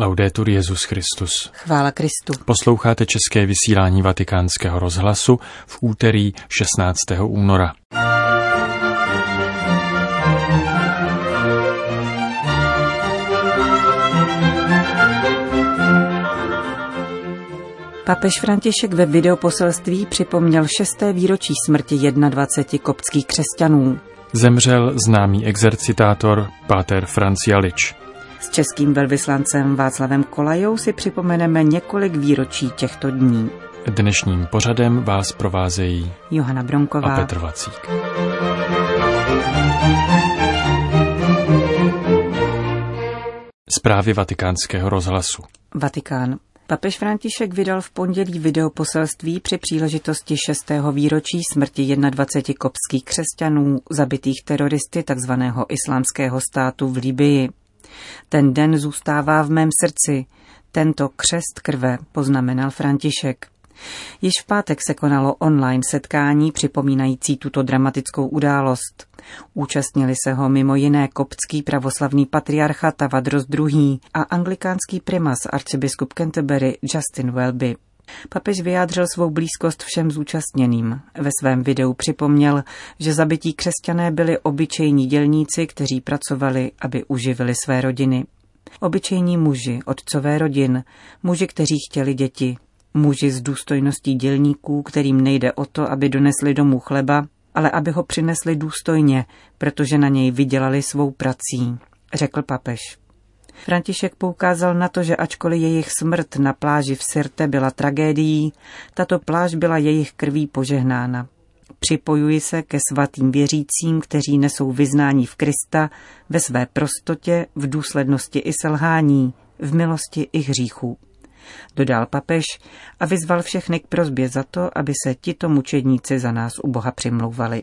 Laudetur Jezus Christus. Chvála Kristu. Posloucháte české vysílání Vatikánského rozhlasu v úterý 16. února. Papež František ve videoposelství připomněl šesté výročí smrti 21 koptských křesťanů. Zemřel známý exercitátor Páter Franz Jalič. S českým velvyslancem Václavem Kolajou si připomeneme několik výročí těchto dní. Dnešním pořadem vás provázejí Johana Bronková a Petr Vacík. Zprávy vatikánského rozhlasu. Vatikán. Papež František vydal v pondělí videoposelství při příležitosti 6. výročí smrti 21 kopských křesťanů zabitých teroristy tzv. islámského státu v Libii. Ten den zůstává v mém srdci. Tento křest krve, poznamenal František. Již v pátek se konalo online setkání připomínající tuto dramatickou událost. Účastnili se ho mimo jiné koptský pravoslavný patriarcha Tavadros II. a anglikánský primas arcibiskup Canterbury Justin Welby. Papež vyjádřil svou blízkost všem zúčastněným. Ve svém videu připomněl, že zabití křesťané byli obyčejní dělníci, kteří pracovali, aby uživili své rodiny. Obyčejní muži, otcové rodin, muži, kteří chtěli děti, muži s důstojností dělníků, kterým nejde o to, aby donesli domů chleba, ale aby ho přinesli důstojně, protože na něj vydělali svou prací, řekl papež. František poukázal na to, že ačkoliv jejich smrt na pláži v Sirte byla tragédií, tato pláž byla jejich krví požehnána. Připojuji se ke svatým věřícím, kteří nesou vyznání v Krista ve své prostotě, v důslednosti i selhání, v milosti i hříchů. Dodal papež a vyzval všechny k prozbě za to, aby se tito mučedníci za nás u Boha přimlouvali.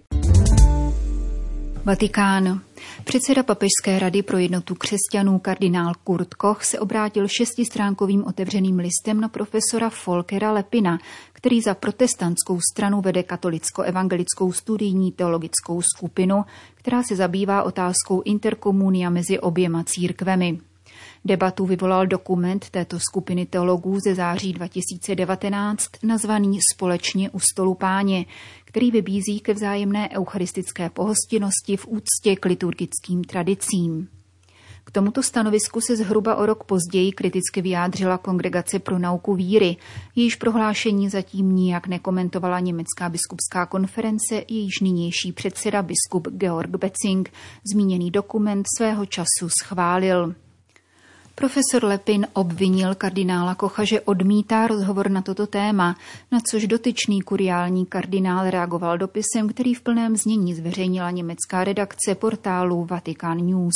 Vatikán. Předseda Papežské rady pro jednotu křesťanů kardinál Kurt Koch se obrátil šestistránkovým otevřeným listem na profesora Folkera Lepina, který za protestantskou stranu vede katolicko-evangelickou studijní teologickou skupinu, která se zabývá otázkou interkomunia mezi oběma církvemi. Debatu vyvolal dokument této skupiny teologů ze září 2019 nazvaný Společně u stolu páně, který vybízí ke vzájemné eucharistické pohostinnosti v úctě k liturgickým tradicím. K tomuto stanovisku se zhruba o rok později kriticky vyjádřila Kongregace pro nauku víry. Jejíž prohlášení zatím nijak nekomentovala Německá biskupská konference, jejíž nynější předseda biskup Georg Betzing zmíněný dokument svého času schválil. Profesor Lepin obvinil kardinála Kocha, že odmítá rozhovor na toto téma, na což dotyčný kuriální kardinál reagoval dopisem, který v plném znění zveřejnila německá redakce portálu Vatican News.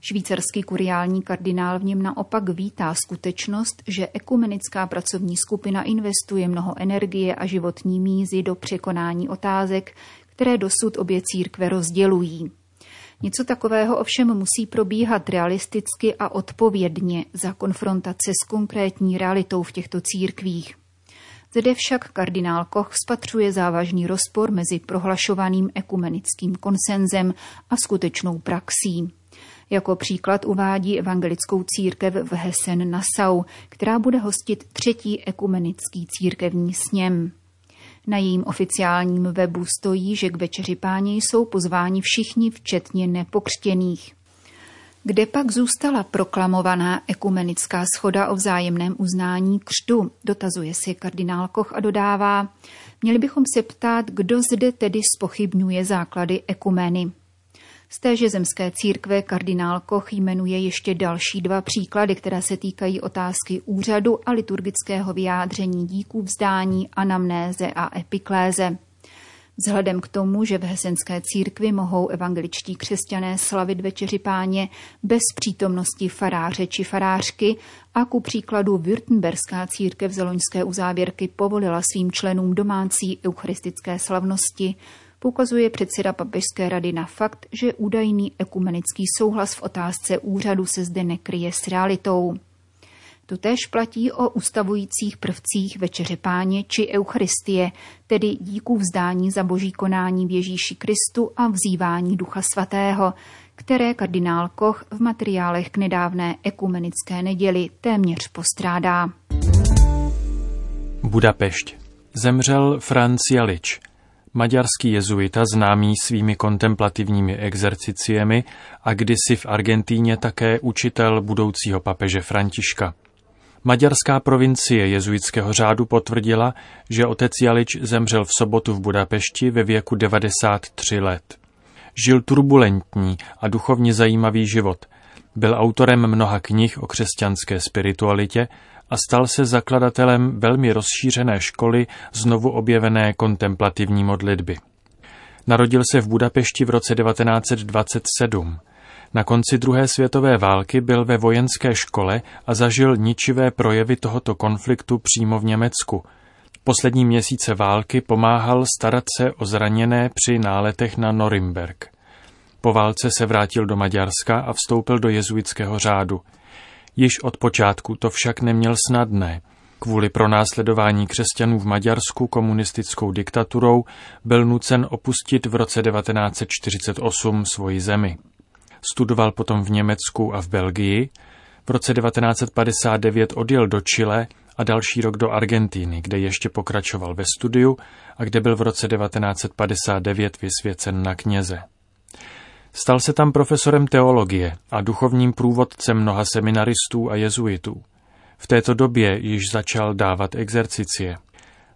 Švýcarský kuriální kardinál v něm naopak vítá skutečnost, že ekumenická pracovní skupina investuje mnoho energie a životní mízy do překonání otázek, které dosud obě církve rozdělují. Něco takového ovšem musí probíhat realisticky a odpovědně za konfrontace s konkrétní realitou v těchto církvích. Zde však kardinál Koch spatřuje závažný rozpor mezi prohlašovaným ekumenickým konsenzem a skutečnou praxí. Jako příklad uvádí evangelickou církev v Hessen-Nassau, která bude hostit třetí ekumenický církevní sněm. Na jejím oficiálním webu stojí, že k večeři páně jsou pozváni všichni, včetně nepokřtěných. Kde pak zůstala proklamovaná ekumenická schoda o vzájemném uznání křtu, dotazuje si kardinál Koch a dodává, měli bychom se ptát, kdo zde tedy spochybňuje základy ekumeny. Z téže zemské církve kardinál Koch jmenuje ještě další dva příklady, které se týkají otázky úřadu a liturgického vyjádření díků vzdání, anamnéze a epikléze. Vzhledem k tomu, že v hesenské církvi mohou evangeličtí křesťané slavit večeři páně bez přítomnosti faráře či farářky a ku příkladu Württemberská církev z loňské uzávěrky povolila svým členům domácí eucharistické slavnosti, poukazuje předseda papežské rady na fakt, že údajný ekumenický souhlas v otázce úřadu se zde nekryje s realitou. Totéž platí o ustavujících prvcích večeře páně či Eucharistie, tedy díku vzdání za boží konání v Ježíši Kristu a vzývání Ducha Svatého, které kardinál Koch v materiálech k nedávné ekumenické neděli téměř postrádá. Budapešť. Zemřel Franz Jalič, maďarský jezuita známý svými kontemplativními exerciciemi a kdysi v Argentíně také učitel budoucího papeže Františka. Maďarská provincie jezuitského řádu potvrdila, že otec Jalič zemřel v sobotu v Budapešti ve věku 93 let. Žil turbulentní a duchovně zajímavý život. Byl autorem mnoha knih o křesťanské spiritualitě a stal se zakladatelem velmi rozšířené školy znovu objevené kontemplativní modlitby. Narodil se v Budapešti v roce 1927. Na konci druhé světové války byl ve vojenské škole a zažil ničivé projevy tohoto konfliktu přímo v Německu. Poslední měsíce války pomáhal starat se o zraněné při náletech na Norimberg. Po válce se vrátil do Maďarska a vstoupil do jezuitského řádu. Již od počátku to však neměl snadné. Kvůli pronásledování křesťanů v Maďarsku komunistickou diktaturou byl nucen opustit v roce 1948 svoji zemi. Studoval potom v Německu a v Belgii. V roce 1959 odjel do Chile a další rok do Argentíny, kde ještě pokračoval ve studiu a kde byl v roce 1959 vysvěcen na kněze. Stal se tam profesorem teologie a duchovním průvodcem mnoha seminaristů a jezuitů. V této době již začal dávat exercicie.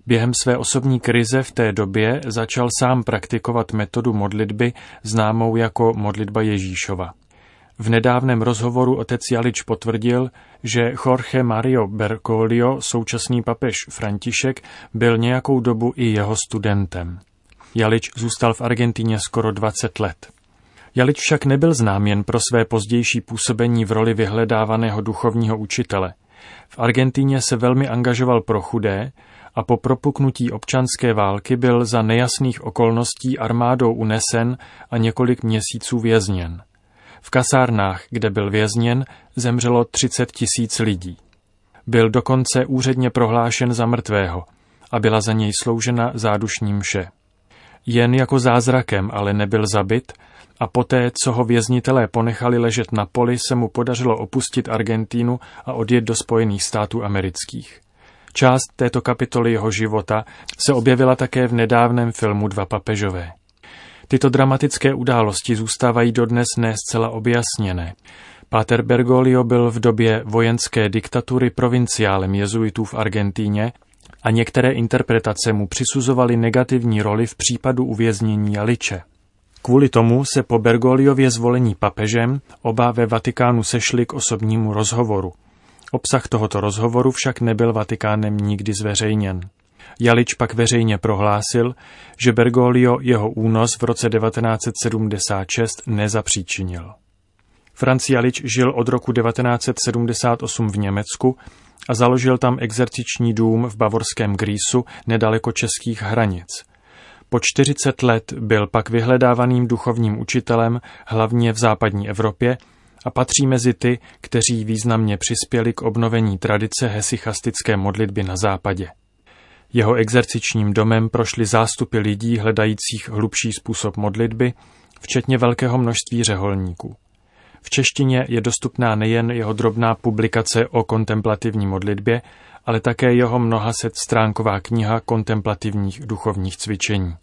Během své osobní krize v té době začal sám praktikovat metodu modlitby známou jako modlitba Ježíšova. V nedávném rozhovoru otec Jalič potvrdil, že Jorge Mario Bergoglio, současný papež František, byl nějakou dobu i jeho studentem. Jalič zůstal v Argentině skoro 20 let. Jalič však nebyl znám jen pro své pozdější působení v roli vyhledávaného duchovního učitele. V Argentíně se velmi angažoval pro chudé a po propuknutí občanské války byl za nejasných okolností armádou unesen a několik měsíců vězněn. V kasárnách, kde byl vězněn, zemřelo 30 tisíc lidí. Byl dokonce úředně prohlášen za mrtvého a byla za něj sloužena zádušní mše. Jen jako zázrakem ale nebyl zabit a poté, co ho věznitelé ponechali ležet na poli, se mu podařilo opustit Argentínu a odjet do Spojených států amerických. Část této kapitoly jeho života se objevila také v nedávném filmu Dva papežové. Tyto dramatické události zůstávají dodnes ne zcela objasněné. Páter Bergoglio byl v době vojenské diktatury provinciálem jezuitů v Argentíně a některé interpretace mu přisuzovaly negativní roli v případu uvěznění Jaliče. Kvůli tomu se po Bergoliově zvolení papežem oba ve Vatikánu sešli k osobnímu rozhovoru. Obsah tohoto rozhovoru však nebyl Vatikánem nikdy zveřejněn. Jalič pak veřejně prohlásil, že Bergoglio jeho únos v roce 1976 nezapříčinil. Franz Jalič žil od roku 1978 v Německu a založil tam exerciční dům v bavorském Grísu nedaleko českých hranic – po 40 let byl pak vyhledávaným duchovním učitelem hlavně v západní Evropě a patří mezi ty, kteří významně přispěli k obnovení tradice hesychastické modlitby na západě. Jeho exercičním domem prošly zástupy lidí hledajících hlubší způsob modlitby, včetně velkého množství řeholníků. V češtině je dostupná nejen jeho drobná publikace o kontemplativní modlitbě, ale také jeho mnoha set stránková kniha kontemplativních duchovních cvičení.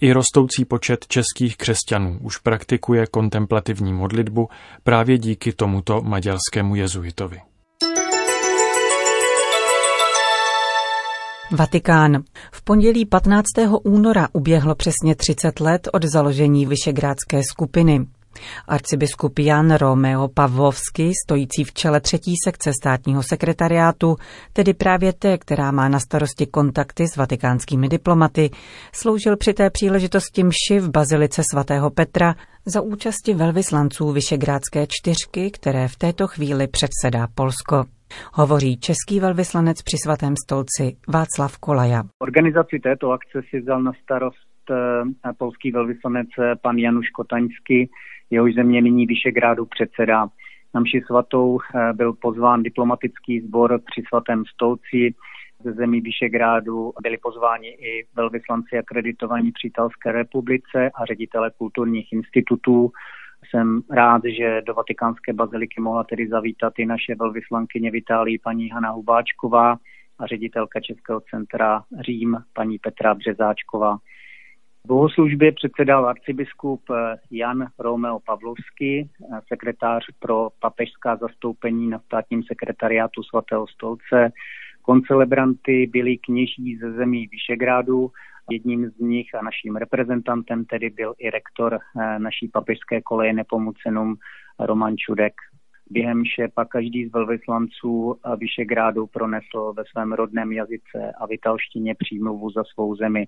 I rostoucí počet českých křesťanů už praktikuje kontemplativní modlitbu právě díky tomuto maďarskému jezuitovi. Vatikán. V pondělí 15. února uběhlo přesně 30 let od založení Vyšegrádské skupiny. Arcibiskup Jan Romeo Pavlovsky, stojící v čele třetí sekce státního sekretariátu, tedy právě té, která má na starosti kontakty s vatikánskými diplomaty, sloužil při té příležitosti mši v bazilice svatého Petra za účasti velvyslanců Vyšegrádské čtyřky, které v této chvíli předsedá Polsko. Hovoří český velvyslanec při svatém stolci Václav Kolaja. Organizaci této akce si vzal na starost polský velvyslanec eh, pan Januš Kotaňský, jehož země nyní Vyšegrádu předsedá. Na mši svatou eh, byl pozván diplomatický sbor při svatém stolci ze zemí Vyšegrádu. Byli pozváni i velvyslanci akreditovaní při Italské republice a ředitele kulturních institutů Jsem rád, že do vatikánské baziliky mohla tedy zavítat i naše velvyslankyně v Itálii paní Hana Hubáčková a ředitelka Českého centra Řím paní Petra Březáčková. Bohoslužbě předsedal arcibiskup Jan Romeo Pavlovský, sekretář pro papežská zastoupení na státním sekretariátu svatého stolce. Koncelebranty byli kněží ze zemí Vyšegrádu, jedním z nich a naším reprezentantem tedy byl i rektor eh, naší papežské koleje Nepomucenum Roman Čudek. Během pak každý z velvyslanců Vyšegrádu pronesl ve svém rodném jazyce a vitalštině přímluvu za svou zemi.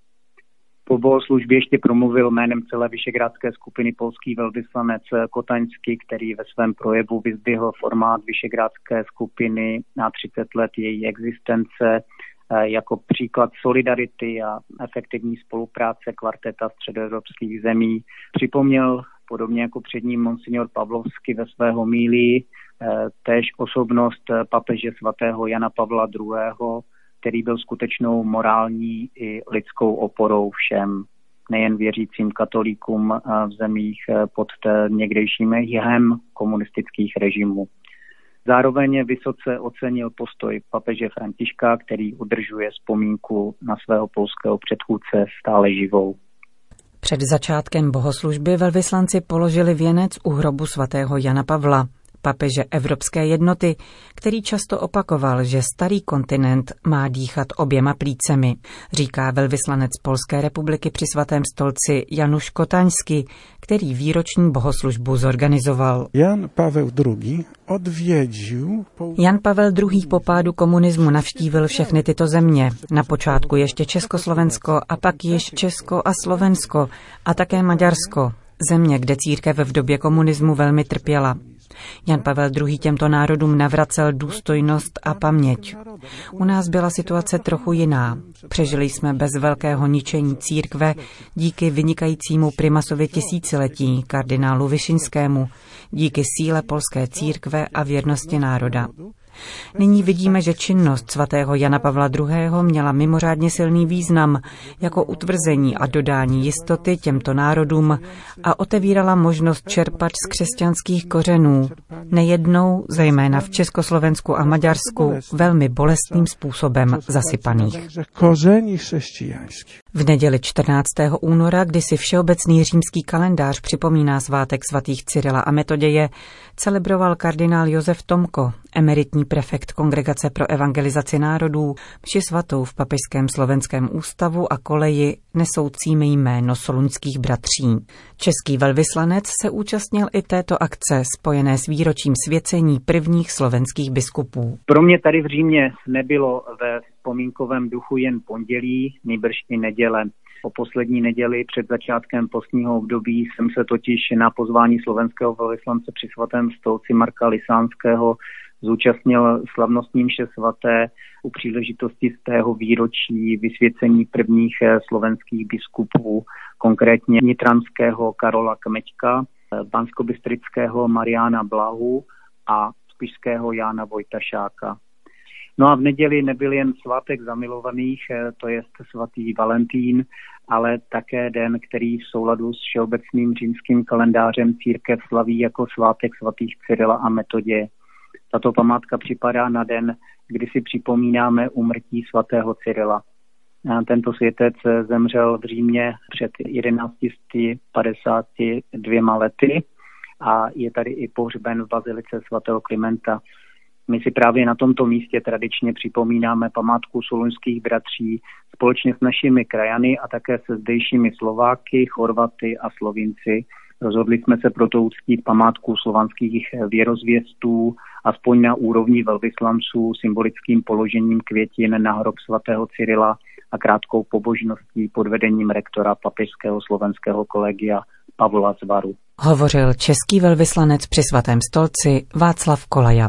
Po bohoslužbě ještě promluvil jménem celé vyšegrádské skupiny polský velvyslanec Kotaňský, který ve svém projevu vyzdvihl formát vyšegrádské skupiny na 30 let její existence eh, jako příklad solidarity a efektivní spolupráce kvarteta středoevropských zemí. Připomněl podobně jako před ním monsignor Pavlovsky ve svého mílí, eh, též osobnost papeže svatého Jana Pavla II., který byl skutečnou morální i lidskou oporou všem, nejen věřícím katolíkům v zemích eh, pod někdejším jihem komunistických režimů. Zároveň vysoce ocenil postoj papeže Františka, který udržuje vzpomínku na svého polského předchůdce stále živou. Před začátkem bohoslužby velvyslanci položili věnec u hrobu svatého Jana Pavla papeže Evropské jednoty, který často opakoval, že starý kontinent má dýchat oběma plícemi, říká velvyslanec Polské republiky při svatém stolci Januš Kotaňsky, který výroční bohoslužbu zorganizoval. Jan Pavel II. odvědžil... Jan Pavel II. po pádu komunismu navštívil všechny tyto země. Na počátku ještě Československo a pak již Česko a Slovensko a také Maďarsko, země, kde církev v době komunismu velmi trpěla. Jan Pavel II. těmto národům navracel důstojnost a paměť. U nás byla situace trochu jiná. Přežili jsme bez velkého ničení církve díky vynikajícímu primasovi tisíciletí, kardinálu Vyšinskému, díky síle polské církve a věrnosti národa. Nyní vidíme, že činnost svatého Jana Pavla II. měla mimořádně silný význam jako utvrzení a dodání jistoty těmto národům a otevírala možnost čerpat z křesťanských kořenů, nejednou, zejména v Československu a Maďarsku, velmi bolestným způsobem zasypaných. V neděli 14. února, kdy si všeobecný římský kalendář připomíná svátek svatých Cyrila a Metoděje, celebroval kardinál Josef Tomko, emeritní prefekt Kongregace pro evangelizaci národů, vši svatou v Papežském slovenském ústavu a koleji nesoucími jméno soluňských bratří. Český velvyslanec se účastnil i této akce spojené s výročím svěcení prvních slovenských biskupů. Pro mě tady v Římě nebylo ve vzpomínkovém duchu jen pondělí, nejbrž i neděle. Po poslední neděli před začátkem postního období jsem se totiž na pozvání slovenského velvyslance při svatém stolci Marka Lisánského zúčastnil slavnostní mše svaté u příležitosti z tého výročí vysvěcení prvních eh, slovenských biskupů, konkrétně nitranského Karola Kmeďka, eh, banskobystrického Mariana Blahu a spišského Jána Vojtašáka. No a v neděli nebyl jen svátek zamilovaných, eh, to je svatý Valentín, ale také den, který v souladu s všeobecným římským kalendářem církev slaví jako svátek svatých Cyrila a Metodě. Tato památka připadá na den, kdy si připomínáme umrtí svatého Cyrila. Tento světec zemřel v Římě před 1152 lety a je tady i pohřben v bazilice svatého Klimenta. My si právě na tomto místě tradičně připomínáme památku soluňských bratří společně s našimi krajany a také se zdejšími Slováky, Chorvaty a Slovinci. Rozhodli jsme se proto uctít památku slovanských věrozvěstů, aspoň na úrovni velvyslanců, symbolickým položením květin na hrob svatého Cyrila a krátkou pobožností pod vedením rektora papežského slovenského kolegia Pavla Zvaru. Hovořil český velvyslanec při svatém stolci Václav Kolaja.